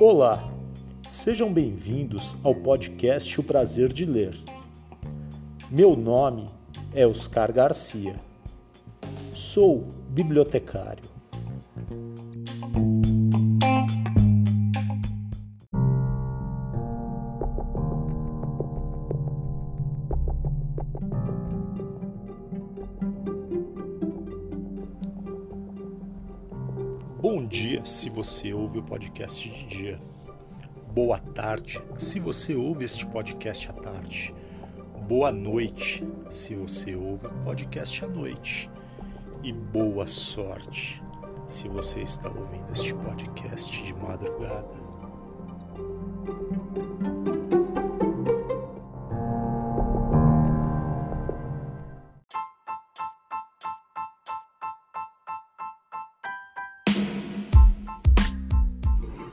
Olá, sejam bem-vindos ao podcast O Prazer de Ler. Meu nome é Oscar Garcia. Sou bibliotecário. Você ouve o podcast de dia. Boa tarde se você ouve este podcast à tarde. Boa noite se você ouve o podcast à noite. E boa sorte se você está ouvindo este podcast de madrugada.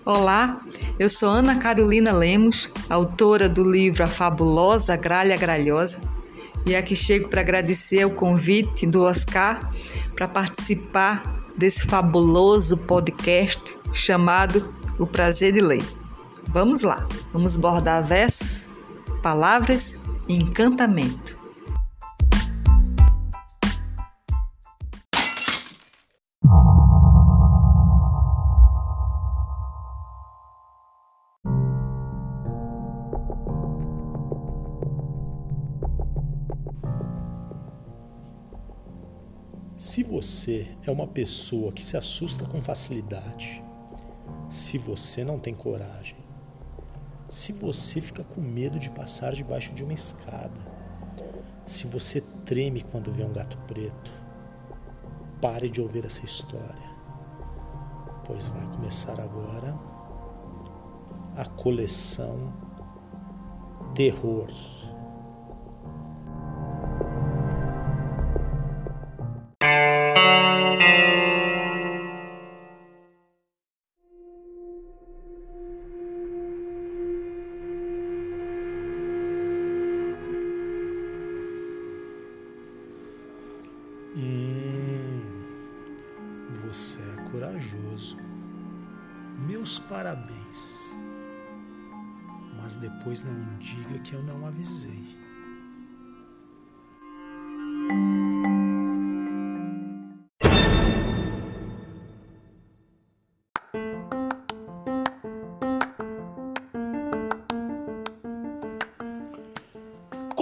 Olá, eu sou Ana Carolina Lemos, autora do livro A Fabulosa Gralha Gralhosa, e aqui chego para agradecer o convite do Oscar para participar desse fabuloso podcast chamado O Prazer de Ler. Vamos lá, vamos bordar versos, palavras e encantamento. Você é uma pessoa que se assusta com facilidade, se você não tem coragem, se você fica com medo de passar debaixo de uma escada, se você treme quando vê um gato preto, pare de ouvir essa história, pois vai começar agora a coleção Terror.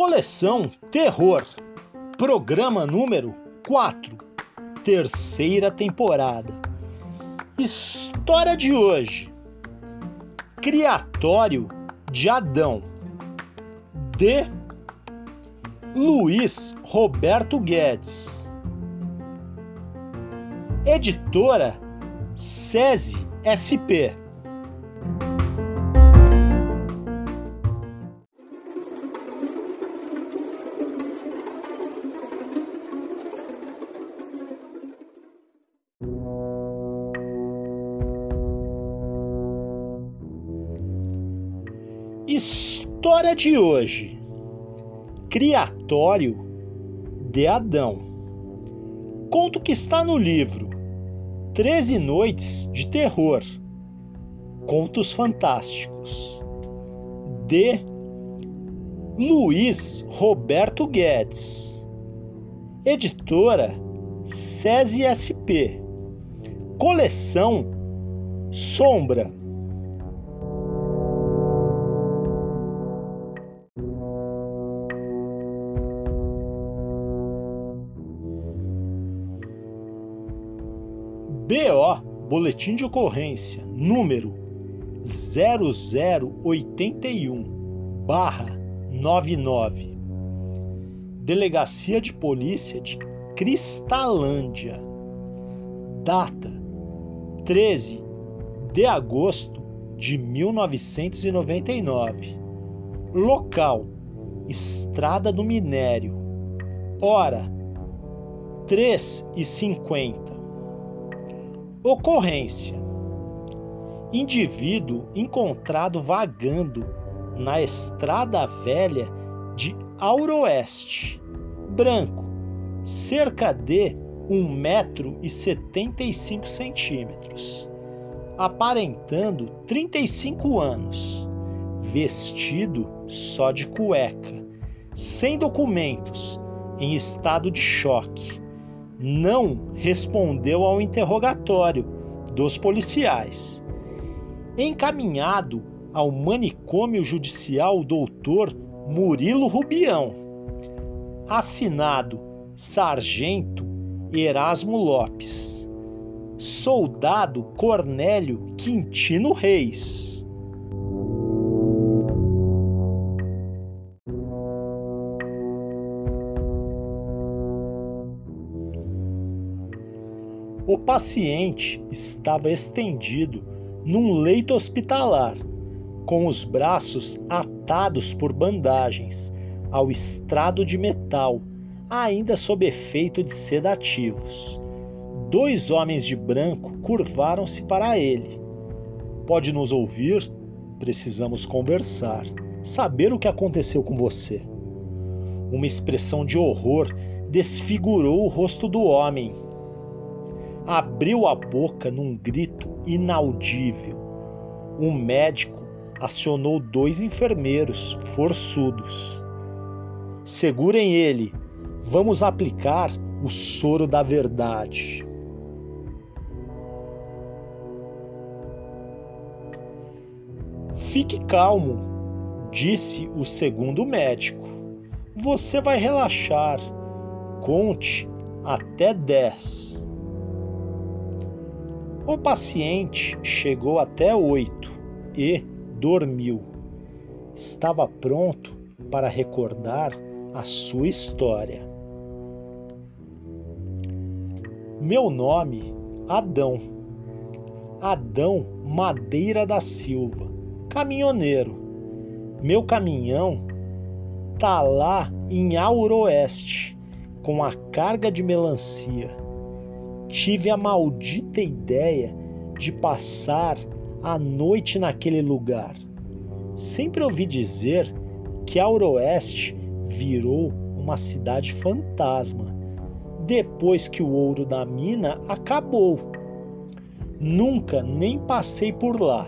Coleção Terror, programa número 4, terceira temporada. História de hoje: Criatório de Adão, de Luiz Roberto Guedes. Editora SESI SP. De hoje: Criatório de Adão. Conto que está no livro Treze Noites de Terror Contos Fantásticos de Luiz Roberto Guedes, editora SESI SP, coleção Sombra. Boletim de Ocorrência número 0081 barra 99 Delegacia de Polícia de Cristalândia. Data 13 de agosto de 1999 Local Estrada do Minério. Hora 3 e 50 Ocorrência: indivíduo encontrado vagando na estrada velha de Auroeste, branco, cerca de 1 metro e 75 centímetros, aparentando 35 anos, vestido só de cueca, sem documentos, em estado de choque. Não respondeu ao interrogatório dos policiais. Encaminhado ao manicômio judicial doutor Murilo Rubião. Assinado Sargento Erasmo Lopes. Soldado Cornélio Quintino Reis. Paciente estava estendido num leito hospitalar, com os braços atados por bandagens ao estrado de metal, ainda sob efeito de sedativos. Dois homens de branco curvaram-se para ele. Pode nos ouvir? Precisamos conversar, saber o que aconteceu com você. Uma expressão de horror desfigurou o rosto do homem abriu a boca num grito inaudível. O médico acionou dois enfermeiros forçudos. Segurem ele, vamos aplicar o soro da verdade. Fique calmo, disse o segundo médico. Você vai relaxar. Conte até dez. O paciente chegou até oito e dormiu. Estava pronto para recordar a sua história. Meu nome, Adão. Adão Madeira da Silva, caminhoneiro. Meu caminhão tá lá em Auroeste com a carga de melancia tive a maldita ideia de passar a noite naquele lugar. Sempre ouvi dizer que Auroeste virou uma cidade fantasma depois que o ouro da mina acabou. Nunca nem passei por lá.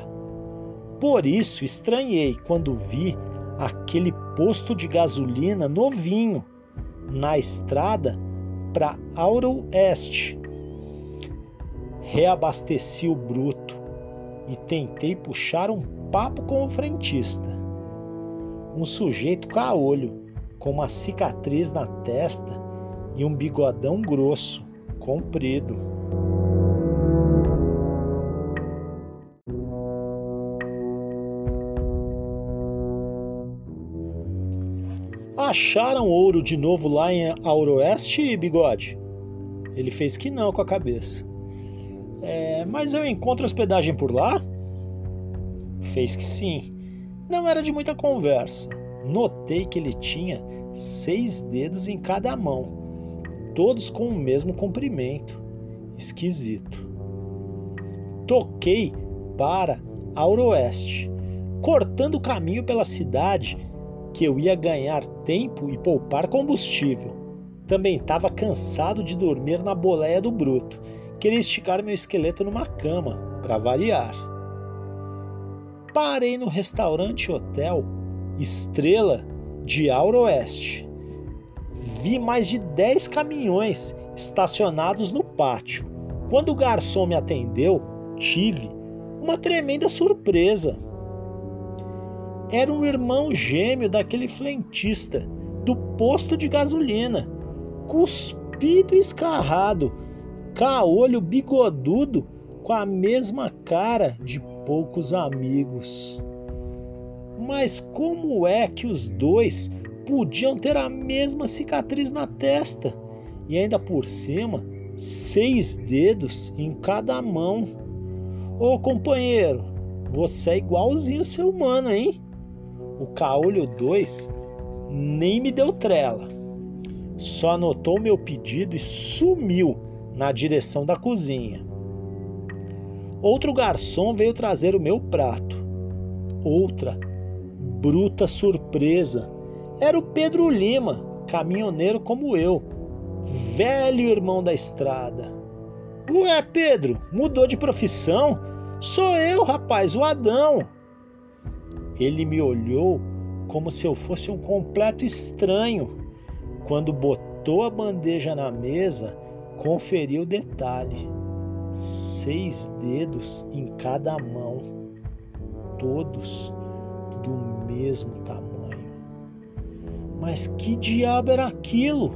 Por isso estranhei quando vi aquele posto de gasolina novinho na estrada para Auroeste reabasteci o bruto e tentei puxar um papo com o frentista. Um sujeito caolho, com uma cicatriz na testa e um bigodão grosso, comprido. Acharam ouro de novo lá em Auroeste, bigode? Ele fez que não com a cabeça. É, mas eu encontro hospedagem por lá? Fez que sim. Não era de muita conversa. Notei que ele tinha seis dedos em cada mão, todos com o mesmo comprimento. Esquisito. Toquei para Auroeste, cortando o caminho pela cidade que eu ia ganhar tempo e poupar combustível. Também estava cansado de dormir na boleia do bruto Queria esticar meu esqueleto numa cama, para variar. Parei no restaurante hotel Estrela de Auroeste. Vi mais de 10 caminhões estacionados no pátio. Quando o garçom me atendeu, tive uma tremenda surpresa. Era um irmão gêmeo daquele flentista do posto de gasolina, cuspido e escarrado caolho bigodudo com a mesma cara de poucos amigos. Mas como é que os dois podiam ter a mesma cicatriz na testa e ainda por cima seis dedos em cada mão? Ô companheiro, você é igualzinho seu humano, hein? O caolho 2 nem me deu trela. Só anotou meu pedido e sumiu na direção da cozinha. Outro garçom veio trazer o meu prato. Outra bruta surpresa era o Pedro Lima, caminhoneiro como eu, velho irmão da estrada. Ué, Pedro, mudou de profissão? Sou eu, rapaz, o Adão. Ele me olhou como se eu fosse um completo estranho. Quando botou a bandeja na mesa, conferiu o detalhe: seis dedos em cada mão, todos do mesmo tamanho. Mas que diabo era aquilo?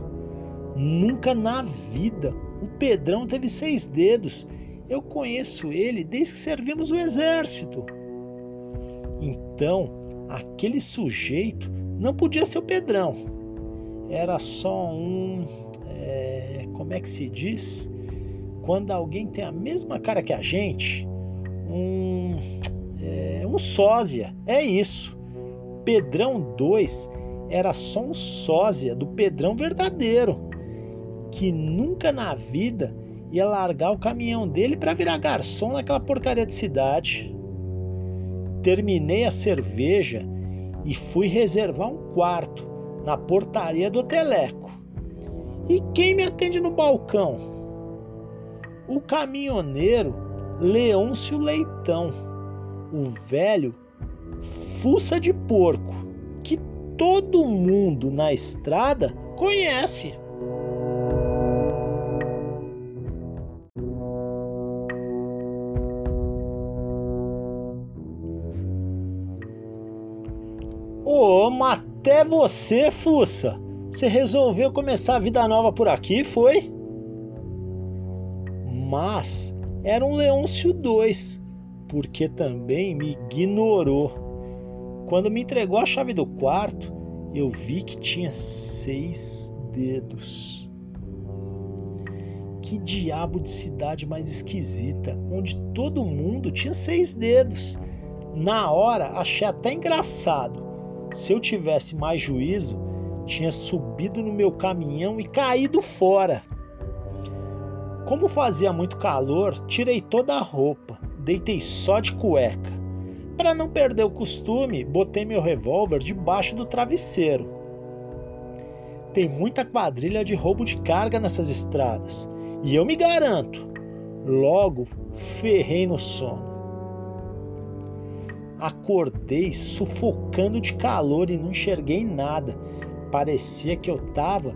Nunca na vida o Pedrão teve seis dedos. Eu conheço ele desde que servimos o exército. Então, aquele sujeito não podia ser o Pedrão. Era só um. É, como é que se diz? Quando alguém tem a mesma cara que a gente, um. É, um sósia. É isso. Pedrão 2 era só um sósia do Pedrão verdadeiro, que nunca na vida ia largar o caminhão dele para virar garçom naquela porcaria de cidade. Terminei a cerveja e fui reservar um quarto na portaria do Teleco. E quem me atende no balcão? O caminhoneiro Leôncio Leitão, o velho fuça de porco, que todo mundo na estrada conhece. Ô, oh, até você, Fuça! Você resolveu começar a vida nova por aqui, foi? Mas era um Leôncio 2, porque também me ignorou. Quando me entregou a chave do quarto, eu vi que tinha seis dedos. Que diabo de cidade mais esquisita, onde todo mundo tinha seis dedos. Na hora achei até engraçado. Se eu tivesse mais juízo, tinha subido no meu caminhão e caído fora. Como fazia muito calor, tirei toda a roupa, deitei só de cueca. Para não perder o costume, botei meu revólver debaixo do travesseiro. Tem muita quadrilha de roubo de carga nessas estradas, e eu me garanto, logo ferrei no sono. Acordei sufocando de calor e não enxerguei nada. Parecia que eu estava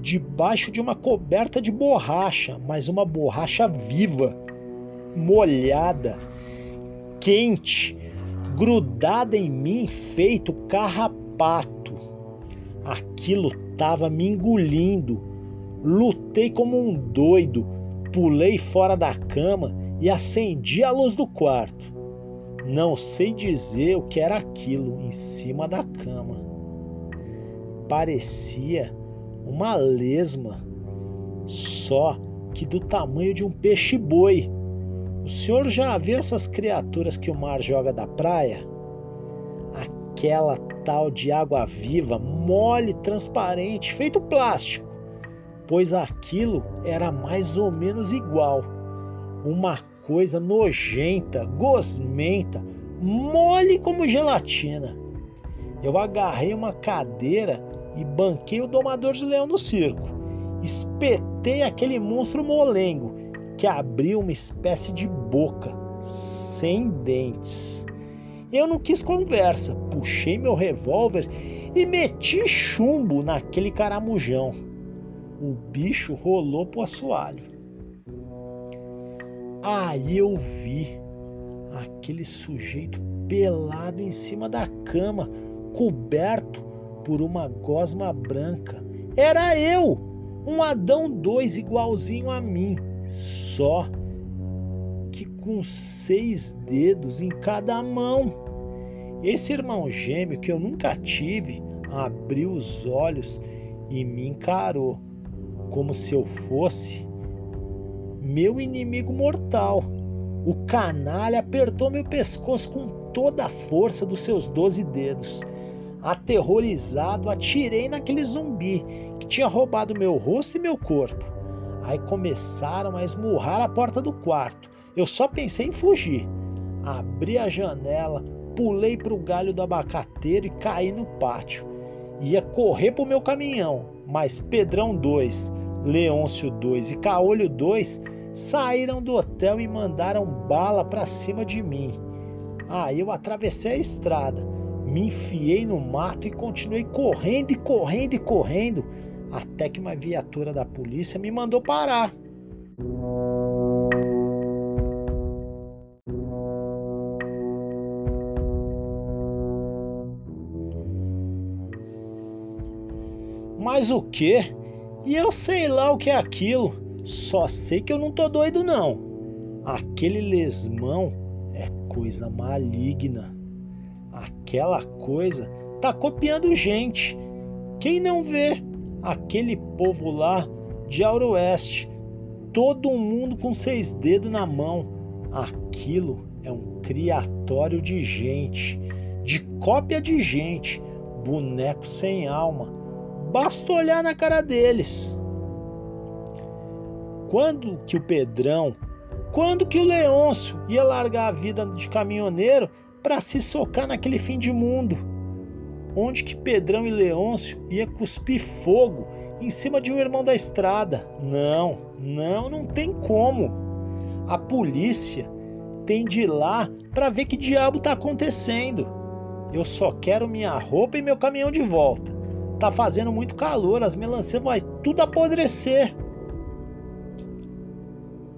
debaixo de uma coberta de borracha, mas uma borracha viva, molhada, quente, grudada em mim, feito carrapato. Aquilo estava me engolindo. Lutei como um doido, pulei fora da cama e acendi a luz do quarto. Não sei dizer o que era aquilo em cima da cama. Parecia uma lesma, só que do tamanho de um peixe-boi o senhor já viu essas criaturas que o mar joga da praia? Aquela tal de água viva, mole, transparente, feito plástico, pois aquilo era mais ou menos igual. Uma coisa nojenta, gosmenta, mole como gelatina. Eu agarrei uma cadeira e banquei o domador de leão no circo. Espetei aquele monstro molengo que abriu uma espécie de boca sem dentes. Eu não quis conversa, puxei meu revólver e meti chumbo naquele caramujão. O bicho rolou pro assoalho. Aí eu vi aquele sujeito pelado em cima da cama, coberto por uma gosma branca. Era eu, um Adão dois igualzinho a mim só que com seis dedos em cada mão. Esse irmão gêmeo que eu nunca tive abriu os olhos e me encarou como se eu fosse meu inimigo mortal. O canalha apertou meu pescoço com toda a força dos seus doze dedos. Aterrorizado, atirei naquele zumbi que tinha roubado meu rosto e meu corpo. Aí começaram a esmurrar a porta do quarto. Eu só pensei em fugir. Abri a janela, pulei para o galho do abacateiro e caí no pátio. Ia correr para o meu caminhão, mas Pedrão 2, Leôncio 2 e Caolho 2 saíram do hotel e mandaram bala para cima de mim. Aí eu atravessei a estrada, me enfiei no mato e continuei correndo e correndo e correndo até que uma viatura da polícia me mandou parar. Mas o quê? E eu sei lá o que é aquilo. Só sei que eu não tô doido não. Aquele lesmão é coisa maligna. Aquela coisa tá copiando gente. Quem não vê aquele povo lá de Auroeste, todo mundo com seis dedos na mão. Aquilo é um criatório de gente, de cópia de gente, boneco sem alma. Basta olhar na cara deles. Quando que o Pedrão, quando que o Leôncio ia largar a vida de caminhoneiro para se socar naquele fim de mundo? Onde que Pedrão e Leôncio ia cuspir fogo em cima de um irmão da estrada? Não, não, não tem como. A polícia tem de ir lá para ver que diabo tá acontecendo. Eu só quero minha roupa e meu caminhão de volta. Tá fazendo muito calor, as melancias vai tudo apodrecer.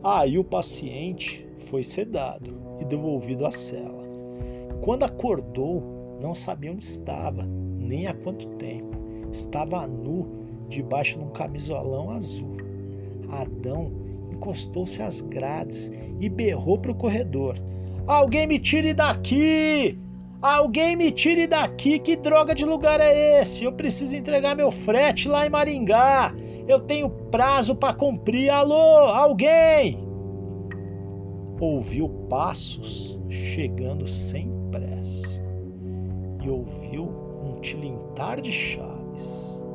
Aí o paciente foi sedado e devolvido à cela. Quando acordou, não sabia onde estava, nem há quanto tempo. Estava nu, debaixo de um camisolão azul. Adão encostou-se às grades e berrou para o corredor: Alguém me tire daqui! Alguém me tire daqui! Que droga de lugar é esse? Eu preciso entregar meu frete lá em Maringá! Eu tenho prazo para cumprir. Alô, alguém? Ouviu passos chegando sem pressa e ouviu um tilintar de chaves.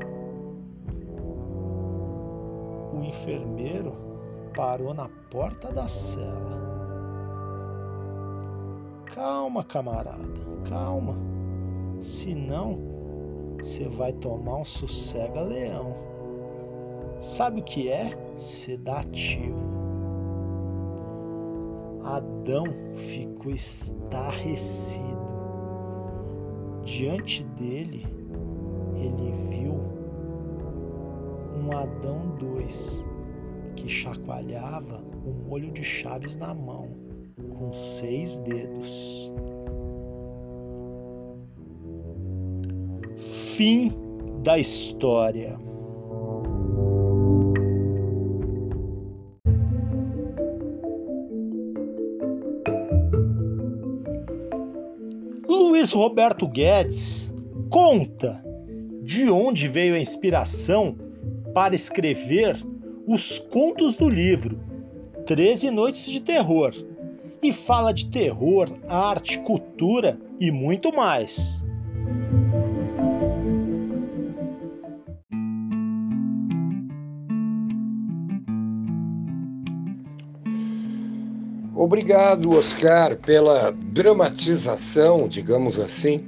O enfermeiro parou na porta da cela. Calma, camarada, calma. Senão, você vai tomar um sossega-leão. Sabe o que é? Sedativo. Adão ficou estarrecido. Diante dele, ele viu um Adão dois que chacoalhava um molho de chaves na mão, com seis dedos. Fim da história. Roberto Guedes conta de onde veio a inspiração para escrever os contos do livro Treze Noites de Terror e fala de terror, arte, cultura e muito mais. Obrigado, Oscar, pela dramatização, digamos assim,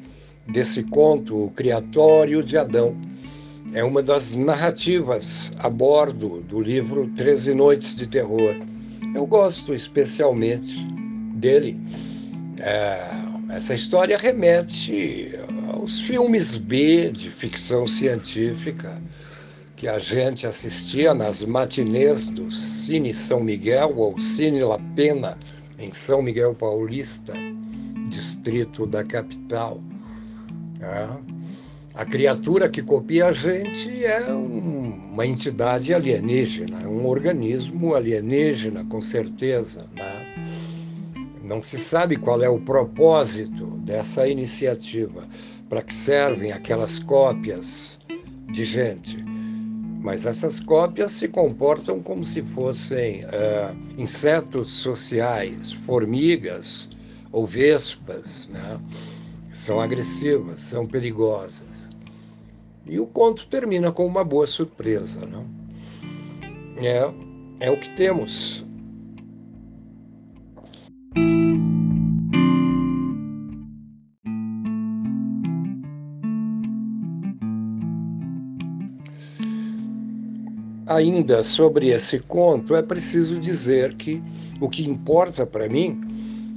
desse conto, O Criatório de Adão. É uma das narrativas a bordo do livro Treze Noites de Terror. Eu gosto especialmente dele. É, essa história remete aos filmes B de ficção científica que a gente assistia nas matinês do Cine São Miguel ou Cine La Pena, em São Miguel Paulista, distrito da capital. É. A criatura que copia a gente é um, uma entidade alienígena, um organismo alienígena, com certeza. Né? Não se sabe qual é o propósito dessa iniciativa, para que servem aquelas cópias de gente mas essas cópias se comportam como se fossem uh, insetos sociais, formigas ou vespas, né? São agressivas, são perigosas. E o conto termina com uma boa surpresa, não? É, é o que temos. Ainda sobre esse conto, é preciso dizer que o que importa para mim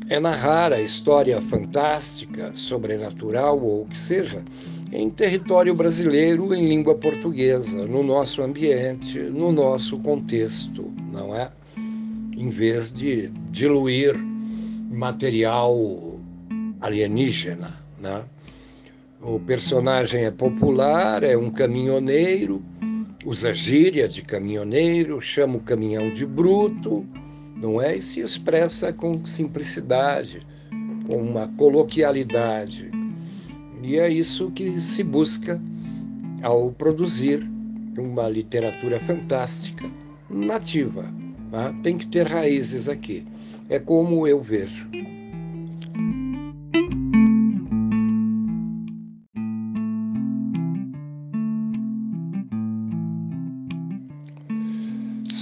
é narrar a história fantástica, sobrenatural ou o que seja, em território brasileiro, em língua portuguesa, no nosso ambiente, no nosso contexto, não é? Em vez de diluir material alienígena, né? O personagem é popular, é um caminhoneiro, usa gíria de caminhoneiro, chama o caminhão de bruto, não é? E se expressa com simplicidade, com uma coloquialidade. E é isso que se busca ao produzir uma literatura fantástica, nativa. Tá? Tem que ter raízes aqui. É como eu vejo.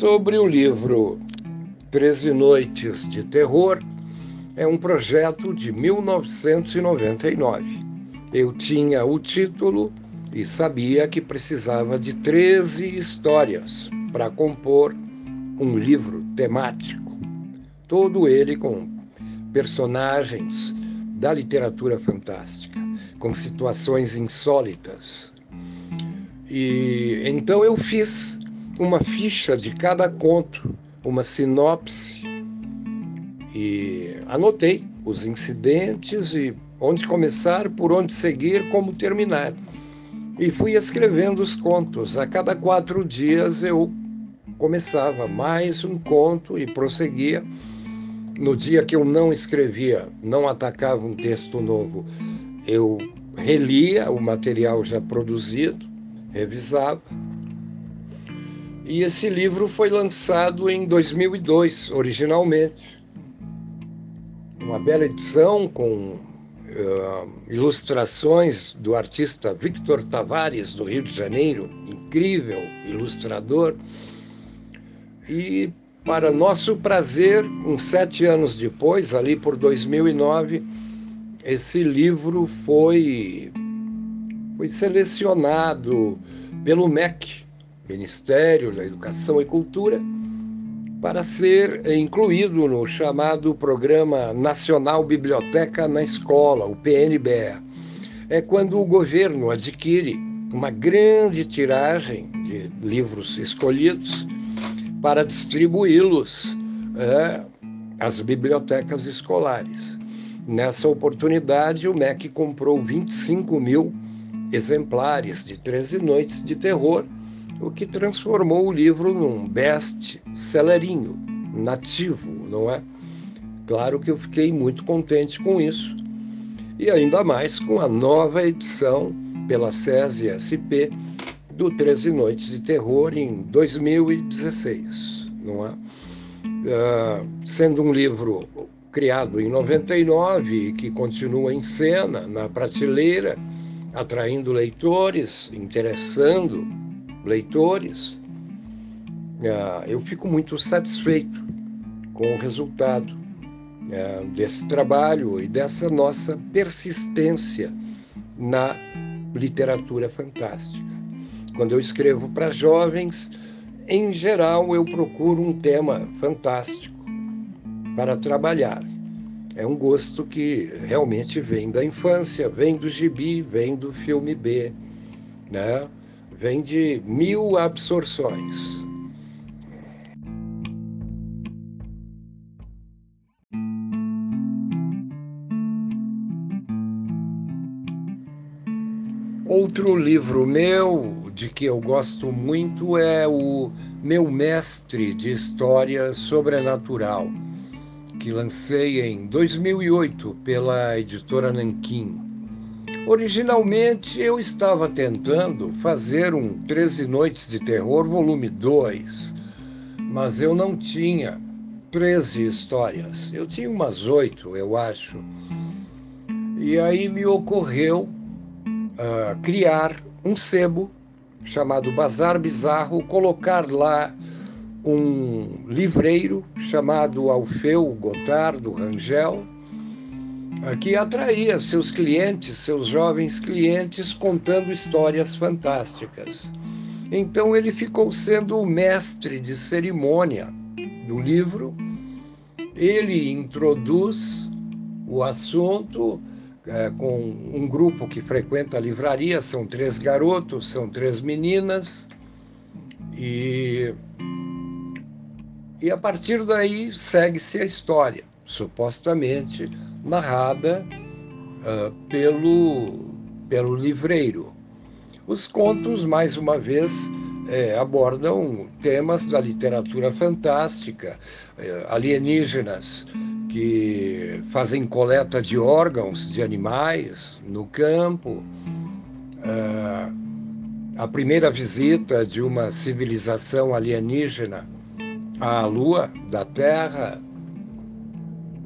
Sobre o livro Treze Noites de Terror, é um projeto de 1999. Eu tinha o título e sabia que precisava de 13 histórias para compor um livro temático, todo ele com personagens da literatura fantástica, com situações insólitas. E então eu fiz uma ficha de cada conto, uma sinopse, e anotei os incidentes e onde começar, por onde seguir, como terminar. E fui escrevendo os contos. A cada quatro dias eu começava mais um conto e prosseguia. No dia que eu não escrevia, não atacava um texto novo, eu relia o material já produzido, revisava e esse livro foi lançado em 2002, originalmente. Uma bela edição com uh, ilustrações do artista Victor Tavares, do Rio de Janeiro, incrível ilustrador. E, para nosso prazer, uns sete anos depois, ali por 2009, esse livro foi, foi selecionado pelo MEC, Ministério da Educação e Cultura, para ser incluído no chamado Programa Nacional Biblioteca na Escola, o PNBE. É quando o governo adquire uma grande tiragem de livros escolhidos para distribuí-los é, às bibliotecas escolares. Nessa oportunidade, o MEC comprou 25 mil exemplares de 13 Noites de Terror o que transformou o livro num best-sellerinho nativo, não é? Claro que eu fiquei muito contente com isso. E ainda mais com a nova edição pela SESI SP do 13 Noites de Terror em 2016, não é? Uh, sendo um livro criado em 99 e que continua em cena, na prateleira, atraindo leitores, interessando leitores, ah, eu fico muito satisfeito com o resultado ah, desse trabalho e dessa nossa persistência na literatura fantástica. Quando eu escrevo para jovens, em geral eu procuro um tema fantástico para trabalhar. É um gosto que realmente vem da infância, vem do gibi, vem do filme B, né? Vem de mil absorções. Outro livro meu, de que eu gosto muito, é o Meu Mestre de História Sobrenatural, que lancei em 2008 pela editora Nanquim. Originalmente eu estava tentando fazer um 13 Noites de Terror, volume 2, mas eu não tinha 13 histórias. Eu tinha umas oito, eu acho. E aí me ocorreu uh, criar um sebo chamado Bazar Bizarro, colocar lá um livreiro chamado Alfeu Gotardo Rangel que atraía seus clientes, seus jovens clientes, contando histórias fantásticas. Então ele ficou sendo o mestre de cerimônia do livro. Ele introduz o assunto é, com um grupo que frequenta a livraria, são três garotos, são três meninas, e, e a partir daí segue-se a história, supostamente narrada uh, pelo, pelo livreiro. Os contos, mais uma vez, é, abordam temas da literatura fantástica, é, alienígenas que fazem coleta de órgãos de animais no campo, é, a primeira visita de uma civilização alienígena à Lua da Terra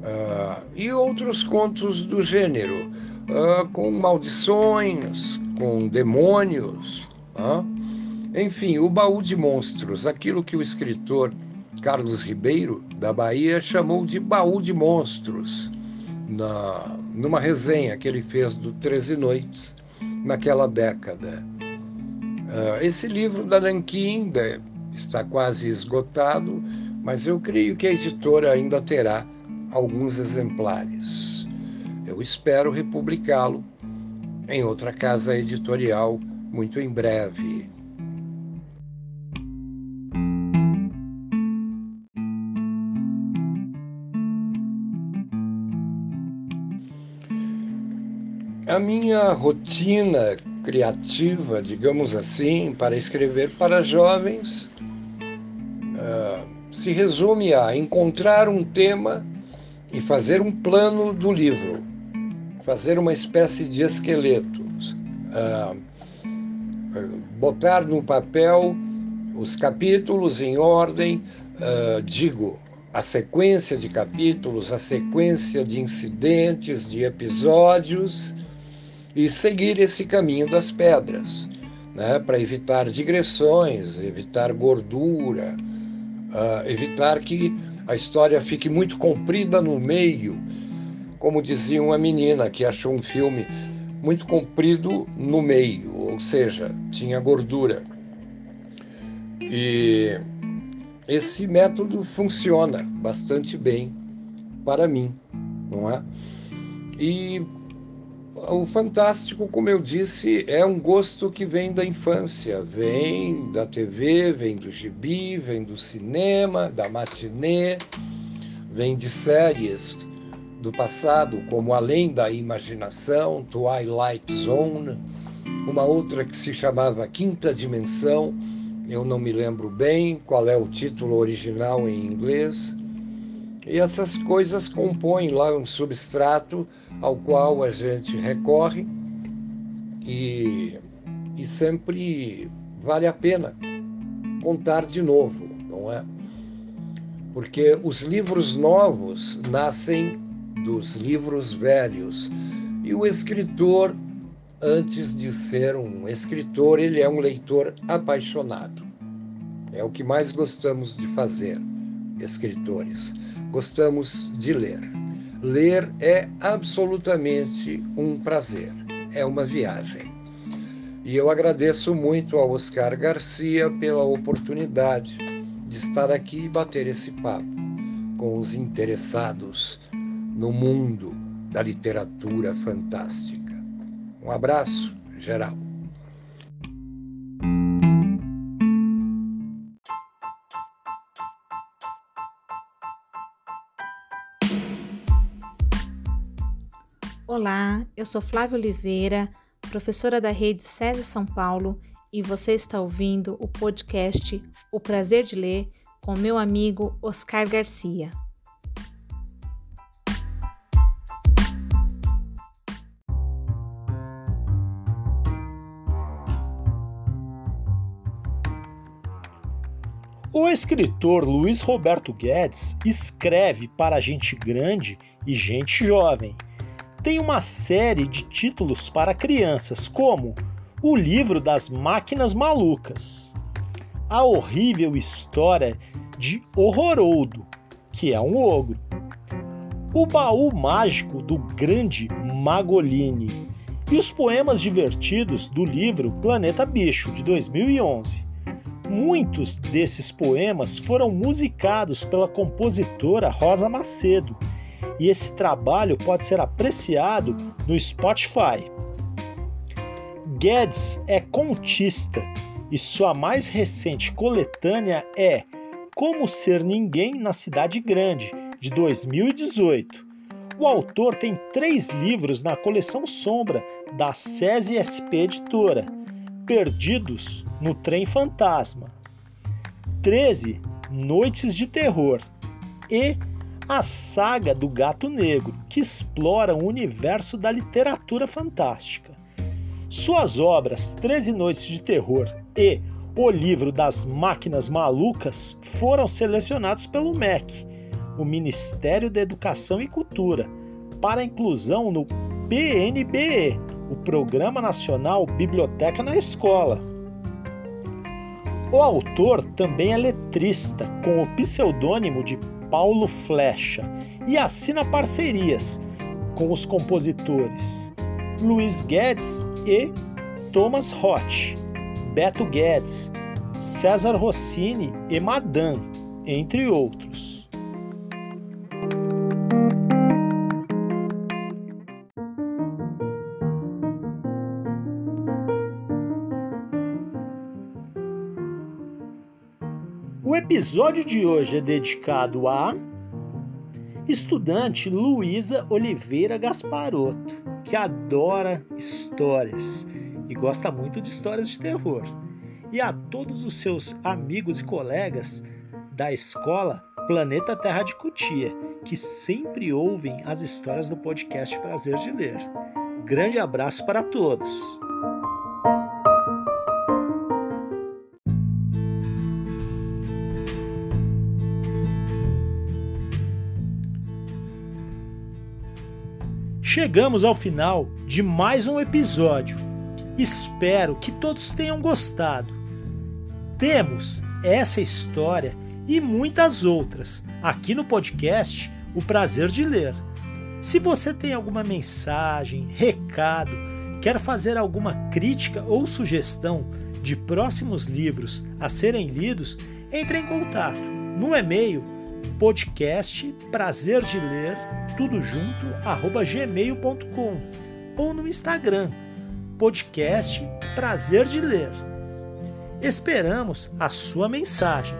é, e outros contos do gênero, é, com maldições, com demônios. Enfim, o baú de monstros, aquilo que o escritor Carlos Ribeiro, da Bahia, chamou de baú de monstros, na, numa resenha que ele fez do Treze Noites, naquela década. Uh, esse livro da Nanquim está quase esgotado, mas eu creio que a editora ainda terá alguns exemplares. Eu espero republicá-lo em outra casa editorial muito em breve. A minha rotina criativa, digamos assim, para escrever para jovens uh, se resume a encontrar um tema e fazer um plano do livro, fazer uma espécie de esqueleto, uh, botar no papel os capítulos em ordem, uh, digo, a sequência de capítulos, a sequência de incidentes, de episódios e seguir esse caminho das pedras, né, para evitar digressões, evitar gordura, uh, evitar que a história fique muito comprida no meio, como dizia uma menina que achou um filme muito comprido no meio, ou seja, tinha gordura. E esse método funciona bastante bem para mim, não é? E o fantástico, como eu disse, é um gosto que vem da infância, vem da TV, vem do gibi, vem do cinema, da matinê, vem de séries do passado, como Além da Imaginação, Twilight Zone, uma outra que se chamava Quinta Dimensão, eu não me lembro bem qual é o título original em inglês. E essas coisas compõem lá um substrato ao qual a gente recorre e, e sempre vale a pena contar de novo, não é? Porque os livros novos nascem dos livros velhos e o escritor, antes de ser um escritor, ele é um leitor apaixonado. É o que mais gostamos de fazer escritores. Gostamos de ler. Ler é absolutamente um prazer, é uma viagem. E eu agradeço muito ao Oscar Garcia pela oportunidade de estar aqui e bater esse papo com os interessados no mundo da literatura fantástica. Um abraço geral. Olá, eu sou Flávia Oliveira, professora da rede SESI São Paulo, e você está ouvindo o podcast O Prazer de Ler com meu amigo Oscar Garcia. O escritor Luiz Roberto Guedes escreve para gente grande e gente jovem tem uma série de títulos para crianças, como O Livro das Máquinas Malucas, A Horrível História de Horrorodo, que é um ogro, O Baú Mágico do Grande Magolini e os poemas divertidos do livro Planeta Bicho, de 2011, Muitos desses poemas foram musicados pela compositora Rosa Macedo, e esse trabalho pode ser apreciado no Spotify. Guedes é contista e sua mais recente coletânea é Como Ser Ninguém na Cidade Grande, de 2018. O autor tem três livros na coleção Sombra da SESI SP Editora: Perdidos no Trem Fantasma, 13 Noites de Terror e a saga do Gato Negro, que explora o universo da literatura fantástica. Suas obras 13 Noites de Terror e O Livro das Máquinas Malucas foram selecionados pelo MEC, o Ministério da Educação e Cultura, para inclusão no PNBE, o Programa Nacional Biblioteca na Escola. O autor também é letrista, com o pseudônimo de Paulo Flecha, e assina parcerias com os compositores Luiz Guedes e Thomas Roth, Beto Guedes, César Rossini e Madan, entre outros. Episódio de hoje é dedicado a estudante Luísa Oliveira Gasparotto, que adora histórias e gosta muito de histórias de terror, e a todos os seus amigos e colegas da escola Planeta Terra de Cutia, que sempre ouvem as histórias do podcast Prazer de Ler. Grande abraço para todos! Chegamos ao final de mais um episódio. Espero que todos tenham gostado. Temos essa história e muitas outras aqui no podcast O Prazer de Ler. Se você tem alguma mensagem, recado, quer fazer alguma crítica ou sugestão de próximos livros a serem lidos, entre em contato no e-mail podcast prazer de ler tudo junto arroba gmail.com ou no Instagram podcast prazer de ler. Esperamos a sua mensagem.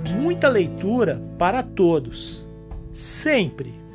Muita leitura para todos, sempre!